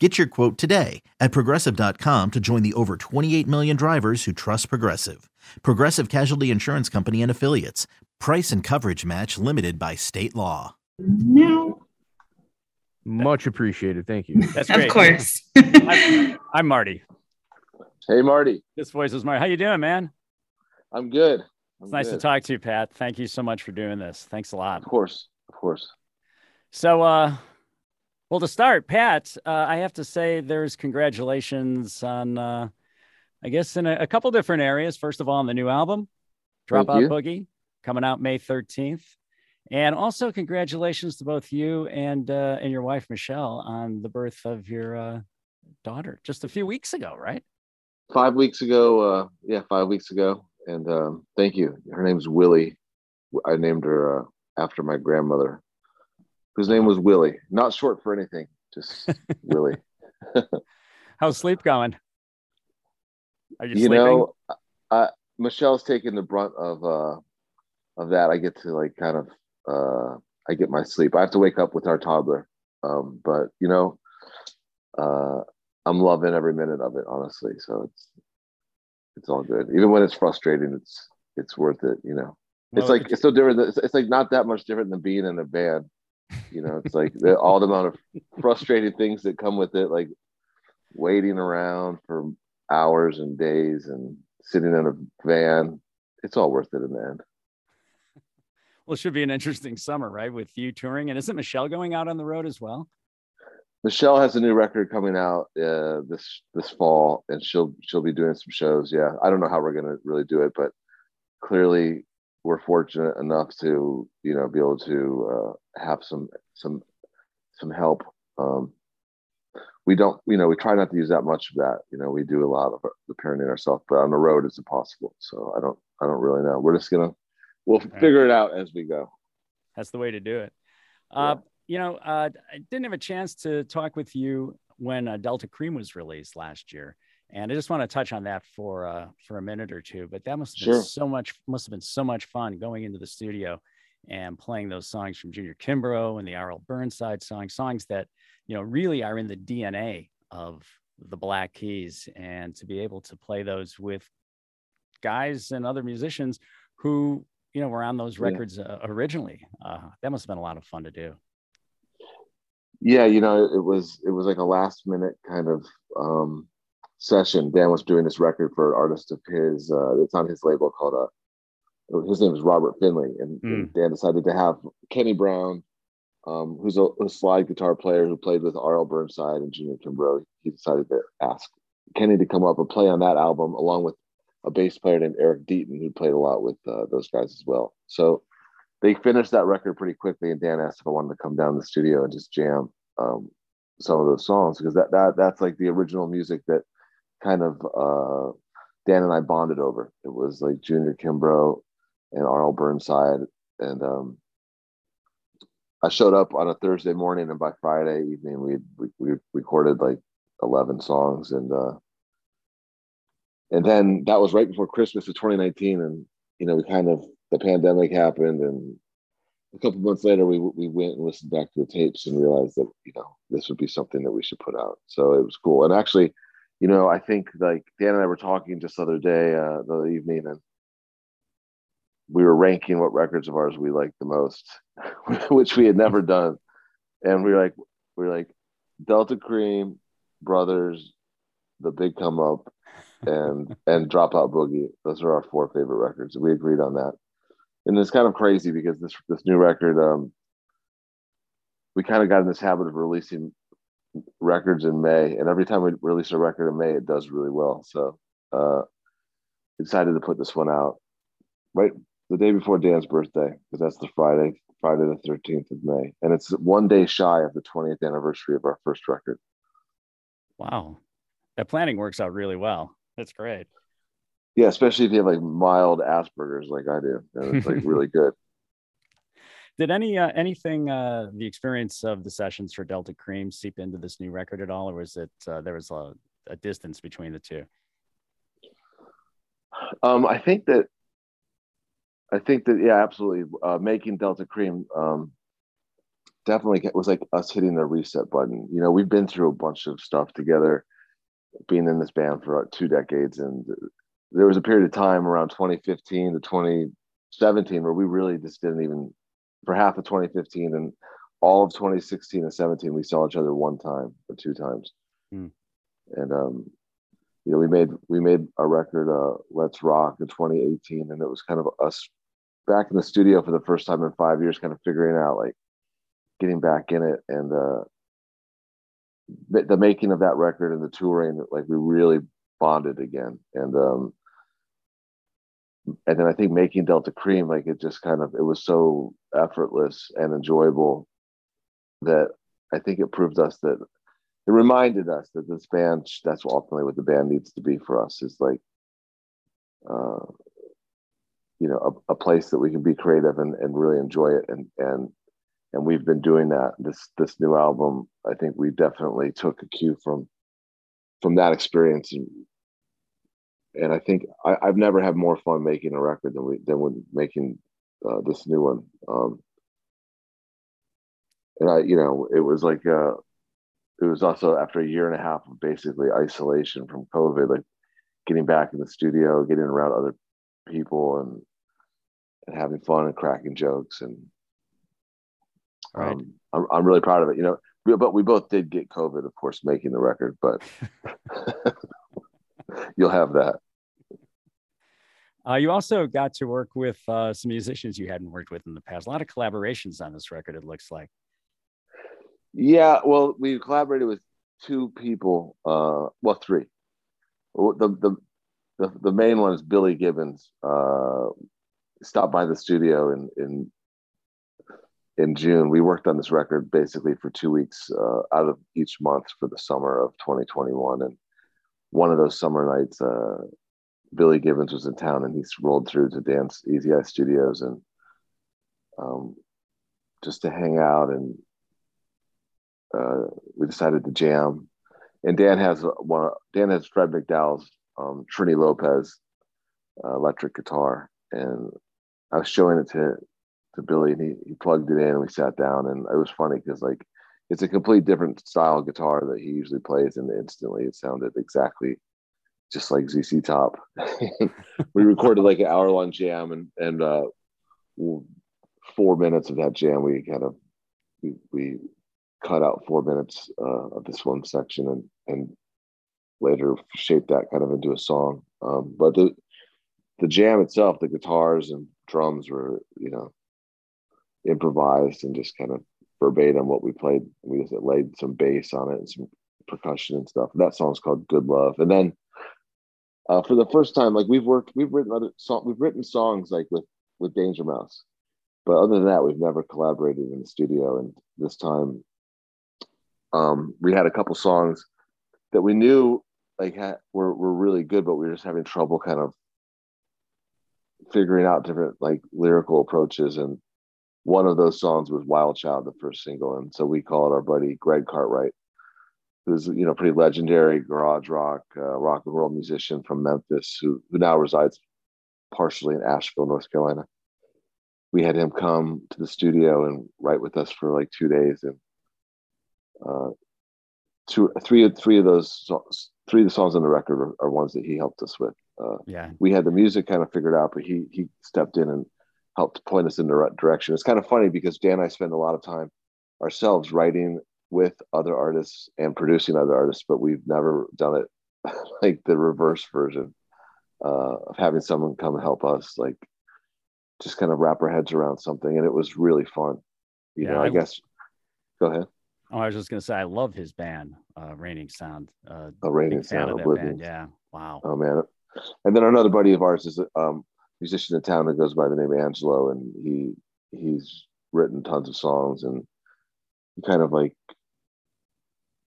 Get your quote today at progressive.com to join the over 28 million drivers who trust Progressive. Progressive Casualty Insurance Company and Affiliates. Price and coverage match limited by state law. No. Much appreciated. Thank you. That's great. Of course. I'm, I'm Marty. Hey, Marty. This voice is Marty. How you doing, man? I'm good. I'm It's nice to talk to you, Pat. Thank you so much for doing this. Thanks a lot. Of course. Of course. So, uh, well, to start, Pat, uh, I have to say there's congratulations on, uh, I guess, in a, a couple different areas. First of all, on the new album, Dropout. Boogie, coming out May 13th. And also, congratulations to both you and uh, and your wife Michelle on the birth of your uh, daughter just a few weeks ago, right? Five weeks ago, uh, yeah, five weeks ago. And um, thank you. Her name's Willie. I named her uh, after my grandmother, whose name was Willie. Not short for anything, just Willie. How's sleep going? Are you, You sleeping? know, I, Michelle's taking the brunt of uh, of that. I get to like kind of uh, I get my sleep. I have to wake up with our toddler, um, but you know, uh, I'm loving every minute of it, honestly. So it's it's all good. Even when it's frustrating, it's it's worth it. You know, it's like it's so different. It's, it's like not that much different than being in a band. You know, it's like the, all the amount of frustrating things that come with it, like waiting around for hours and days and sitting in a van. It's all worth it in the end. Well, it should be an interesting summer, right? With you touring, and isn't Michelle going out on the road as well? Michelle has a new record coming out uh, this this fall, and she'll she'll be doing some shows. Yeah, I don't know how we're gonna really do it, but clearly we're fortunate enough to you know be able to uh, have some some some help. Um, we don't, you know, we try not to use that much of that. You know, we do a lot of the parenting ourselves, but on the road it's impossible. So I don't, I don't really know. We're just gonna, we'll figure it out as we go. That's the way to do it. Uh, you know, uh, I didn't have a chance to talk with you when uh, Delta Cream was released last year, and I just want to touch on that for uh, for a minute or two. But that must have been so much must have been so much fun going into the studio and playing those songs from Junior Kimbrough and the R.L. Burnside songs, songs that you know really are in the DNA of the Black Keys, and to be able to play those with guys and other musicians who you know were on those Yeah. records uh, originally. Uh, that must have been a lot of fun to do. yeah you know it was it was like a last minute kind of um session dan was doing this record for an artist of his uh it's on his label called uh his name is robert finley and, and dan decided to have kenny brown um who's a, a slide guitar player who played with rl burnside and junior kimbrough. He decided to ask kenny to come up and play on that album along with a bass player named eric deaton who played a lot with uh, those guys as well. So they finished that record pretty quickly, and Dan asked if I wanted to come down to the studio and just jam um, some of those songs because that that that's like the original music that kind of uh, Dan and I bonded over. It was like Junior Kimbrough and R.L. Burnside, and um, I showed up on a Thursday morning, and by Friday evening we we, we recorded like eleven songs, and uh, and then that was right before Christmas of 2019, and you know we kind of the pandemic happened and a couple months later we we went and listened back to the tapes and realized that you know this would be something that we should put out. So it was cool. And actually you know i think like dan and i were talking just the other day uh the other evening and we were ranking what records of ours we liked the most which we had never done and we were like we were like delta cream Brothers, The Big Come Up, and and Dropout Boogie. Those are our four favorite records. We agreed on that, and it's kind of crazy because this this new record, um, we kind of got in this habit of releasing records in May, and every time we release a record in May, it does really well. So, uh, decided to put this one out right the day before Dan's birthday because that's the Friday, Friday the thirteenth of May, and it's one day shy of the twentieth anniversary of our first record. Wow, that planning works out really well. That's great. Yeah, especially if you have like mild Asperger's like I do, and it's like really good. Did any uh, anything uh, the experience of the sessions for Delta Cream seep into this new record at all, or was it uh, there was a, a, distance between the two? Um, I think that I think that yeah, absolutely. Uh, making Delta Cream um, definitely was like us hitting the reset button. You know, we've been through a bunch of stuff together, being in this band for two decades, and there was a period of time around 2015 to 2017 where we really just didn't even for half of 2015 and all of 2016 and 17 we saw each other one time or two times mm. and um you know we made we made a record uh let's rock in 2018 and it was kind of us back in the studio for the first time in five years kind of figuring out like getting back in it and uh the making of that record and the touring like we really bonded again and um and then I think making Delta Cream, like it just kind of it was so effortless and enjoyable that I think it proved us that it reminded us that this band that's ultimately what the band needs to be for us is like uh you know a, a place that we can be creative and, and really enjoy it. And and and we've been doing that. This this new album I think we definitely took a cue from from that experience and and I think I, have never had more fun making a record than we than when making uh, this new one. Um, and I, you know, it was like uh, it was also after a year and a half of basically isolation from COVID, like getting back in the studio, getting around other people, and and having fun and cracking jokes, and right. um, I'm I'm really proud of it. You know, but we both did get COVID, of course, making the record, but. you'll have that. Uh, you also got to work with uh, some musicians you hadn't worked with in the past. A lot of collaborations on this record, it looks like. Yeah, well, we collaborated with two people. Uh, well, three. The, the the the main one is Billy Gibbons. Uh, stopped by the studio in in in June. We worked on this record basically for two weeks uh, out of each month for the summer of 2021, and one of those summer nights, uh, Billy Gibbons was in town and he rolled through to Dan's Easy Eye Studios and um, just to hang out. And uh, we decided to jam. And Dan has one. Dan has Fred McDowell's um, Trini Lopez uh, electric guitar, and I was showing it to to Billy, and he, he plugged it in, and we sat down, and it was funny because like it's a complete different style guitar that he usually plays, and instantly it sounded exactly just like ZZ Top. we recorded like an hour long jam, and and uh, four minutes of that jam, we kind of we, we cut out four minutes uh, of this one section, and and later shaped that kind of into a song. Um, but the the jam itself, the guitars and drums were you know improvised and just kind of verbatim what we played. We just laid some bass on it and some percussion and stuff. That song's called "Good Love." And then uh, for the first time, like we've worked, we've written other song, we've written songs like with with Danger Mouse, but other than that, we've never collaborated in the studio. And this time, um, we had a couple songs that we knew like had, were were really good, but we were just having trouble kind of figuring out different like lyrical approaches and one of those songs was Wild Child, the first single. And so we called our buddy Greg Cartwright, who's, you know, pretty legendary garage rock, uh, rock and roll musician from Memphis, who, who now resides partially in Asheville, North Carolina. We had him come to the studio and write with us for like two days. And uh, two, three, three of those songs, three of the songs on the record are, are ones that he helped us with. Uh, yeah. We had the music kind of figured out, but he, he stepped in and helped point us in the right direction. It's kind of funny because Dan and I spend a lot of time ourselves writing with other artists and producing other artists, but we've never done it like the reverse version uh, of having someone come help us, like just kind of wrap our heads around something. And it was really fun. You Yeah, know, I, I- guess, go ahead. Oh, I was just gonna say I love his band, uh, Reigning Sound. Uh, A Reigning Sound, of Oblivion. band. Yeah. Wow. Oh man. And then another buddy of ours is a um, musician in town that goes by the name Angelo, and he he's written tons of songs and he kind of like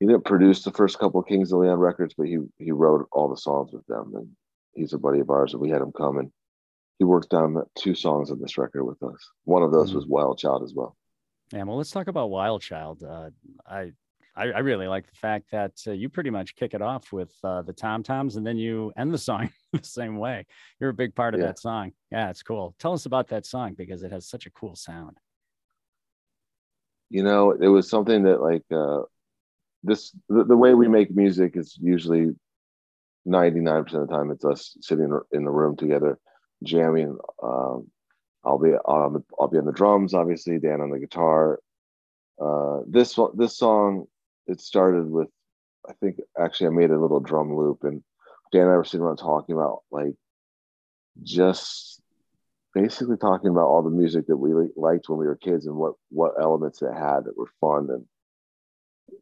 he didn't produce the first couple of Kings of Leon records, but he he wrote all the songs with them. And he's a buddy of ours, and we had him come and he worked on two songs on this record with us. One of those Mhm. was Wild Child as well. Yeah, well, let's talk about Wild Child. Uh, I, I I really like the fact that uh, you pretty much kick it off with uh, the tom toms, and then you end the song the same way. You're a big part of Yeah. that song. Yeah, it's cool. Tell us about that song because it has such a cool sound. You know it was something that like uh this the, the way we make music is usually 99% of the time it's us sitting in the room together jamming um i'll be on the i'll be on the drums obviously dan on the guitar. Uh this this song it started with i think actually i made a little drum loop and dan and i were sitting around talking about like just basically talking about all the music that we liked when we were kids and what what elements it had that were fun. And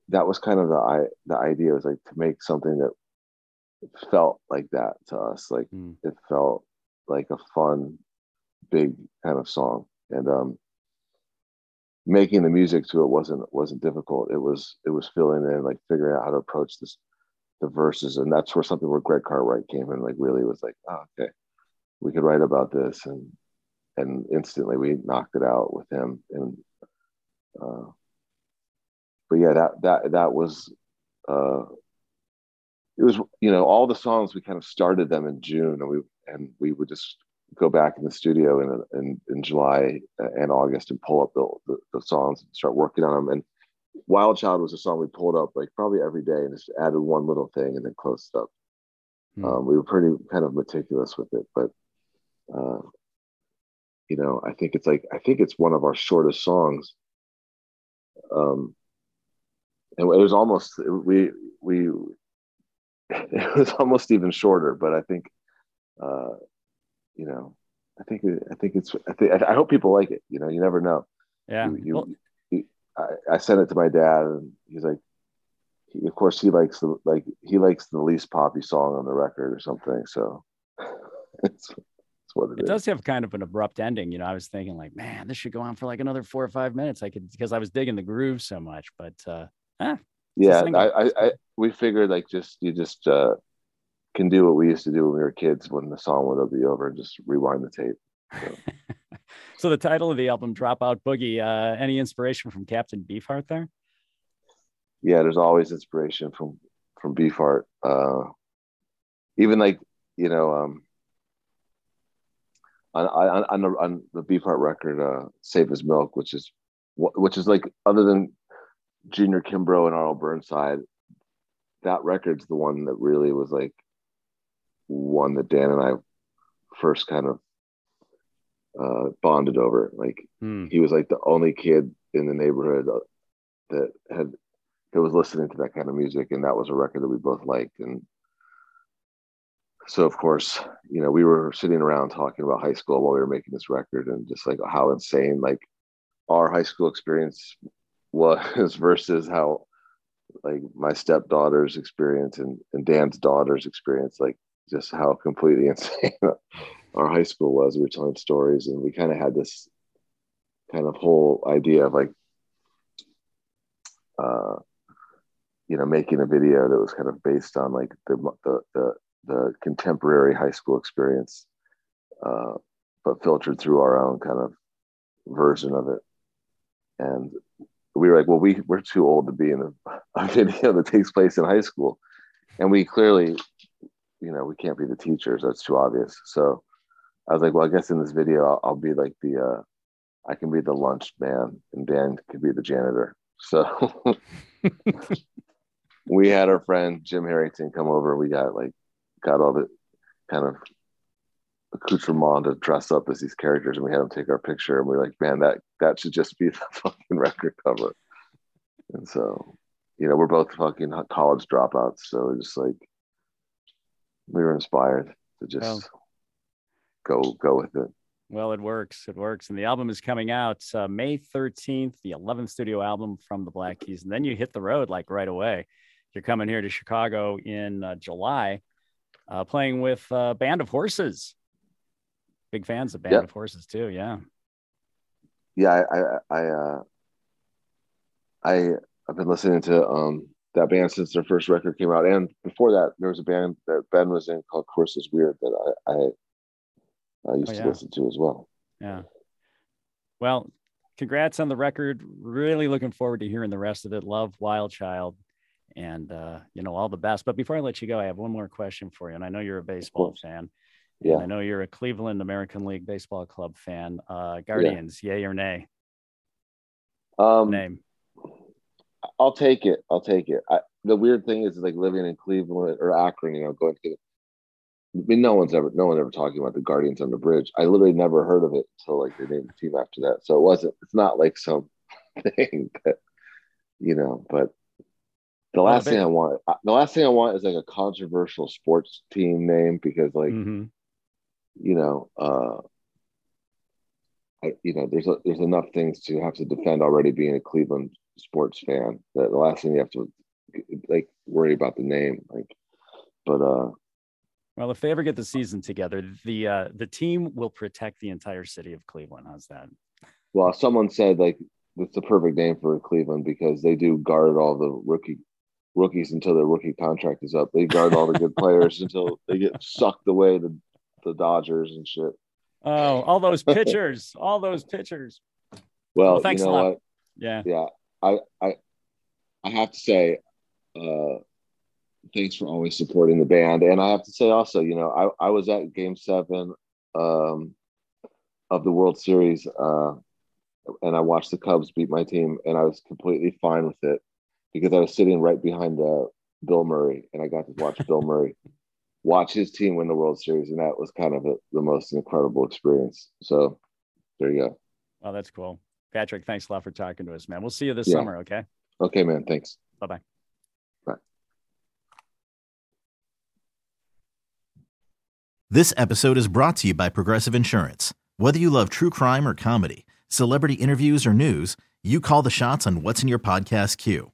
that was kind of the i the idea was like to make something that felt like that to us. Like Mm. it felt like a fun big kind of song. And um making the music to it wasn't wasn't difficult. It was it was filling in like figuring out how to approach this the verses. And that's where something where greg cartwright came in like really was like oh, okay we could write about this. And and instantly we knocked it out with him. And uh but yeah that that that was uh it was you know all the songs we kind of started them in june and we and we would just go back in the studio in in, in july and august and pull up the, the, the songs and start working on them. And wild child was a song we pulled up like probably every day and just added one little thing and then closed up. Hmm. um, we were pretty kind of meticulous with it but uh you know i think it's like i think it's one of our shortest songs. Um and it was almost we we it was almost even shorter but i think uh you know i think i think it's i think i hope people like it you know you never know. Yeah. you, you, well, you- I, I sent it to my dad and he's like he, of course he likes the like he likes the least poppy song on the record or something so what it, it is. does have kind of an abrupt ending. You know, I was thinking like, man, this should go on for like another four or five minutes. I could because I was digging the groove so much. But uh, yeah. I, I i we figured like just you just uh can do what we used to do when we were kids when the song would be over and just rewind the tape so the title of the album, Dropout Boogie. Uh, any inspiration from Captain Beefheart there? yeah there's always inspiration from from beefheart uh even like you know um on on, on the on the beefheart record uh Safe as Milk which is which is like other than junior kimbrough and R.L. Burnside that record's the one that really was like one that dan and i first kind of uh bonded over like Hmm. he was like the only kid in the neighborhood uh, that had that was listening to that kind of music and that was a record that we both liked and so of course you know we were sitting around talking about high school while we were making this record and just like how insane like our high school experience was versus how like my stepdaughter's experience and, and dan's daughter's experience like just how completely insane our high school was. We were telling stories and we kind of had this kind of whole idea of like uh you know making a video that was kind of based on like the the the, the contemporary high school experience uh but filtered through our own kind of version of it and we were like well we we're too old to be in a, a video that takes place in high school and we clearly you know we can't be the teachers that's too obvious so i was like well i guess in this video i'll, I'll be like the uh I can be the lunch man and Dan could be the janitor. So we had our friend Jim Harrington come over. We got like got all the kind of accoutrement to dress up as these characters and we had him take our picture and we are like, man, that that should just be the fucking record cover. And so, you know, we're both fucking college dropouts. So it's just like we were inspired to just well, go go with it. Well, it works. It works. And the album is coming out uh, May 13th, the 11th studio album from the Black Keys. And then you hit the road like right away. You're coming here to Chicago in uh, July, uh, playing with uh, Band of Horses. Big fans of Band yep. of Horses too. Yeah. Yeah, I, I, I, uh, I, I've been listening to um, that band since their first record came out, and before that, there was a band that Ben was in called Carissa's Wierd that I, I, I used oh, yeah. to listen to as well. Yeah. Well, congrats on the record. Really looking forward to hearing the rest of it. Love Wild Child and uh, you know all the best. But before I let you go, I have one more question for you, and I know you're a baseball fan. Yeah, I know you're a Cleveland American League Baseball Club fan. Uh, Guardians, yeah. yay or nay? Um, name. I'll take it. I'll take it. I, the weird thing is, like living in Cleveland or Akron, you know, going to. I mean, no one's ever, no one ever talking about the Guardians on the bridge. I literally never heard of it until like they named the team after that. So it wasn't. It's not like some thing that, you know. But the last thing I want, uh, the last thing I want is like a controversial sports team name because, like, mm-hmm. you know, uh, I, you know, there's a, there's enough things to have to defend already being a Cleveland sports fan. That the last thing you have to like worry about the name, like, but uh, well, if they ever get the season together, the uh, the team will protect the entire city of Cleveland. How's that? Well, someone said like it's the perfect name for Cleveland because they do guard all the rookie rookies until their rookie contract is up. They guard all the good players until they get sucked away to the Dodgers and shit. Oh, all those pitchers, all those pitchers. Well, well thanks you know a lot. What? Yeah. Yeah. I, I, I have to say, uh, thanks for always supporting the band. And I have to say also, you know, I, I was at game seven um, of the World Series uh, and I watched the Cubs beat my team and I was completely fine with it because I was sitting right behind uh, Bill Murray, and I got to watch Bill Murray watch his team win the World Series, and that was kind of a, the most incredible experience. So there you go. Well, that's cool, Patrick. Thanks a lot for talking to us, man. We'll see you this yeah. summer. Okay. Okay, man. Thanks. Bye-bye. Bye. This episode is brought to you by Progressive Insurance. Whether you love true crime or comedy, celebrity interviews or news, you call the shots on what's in your podcast queue.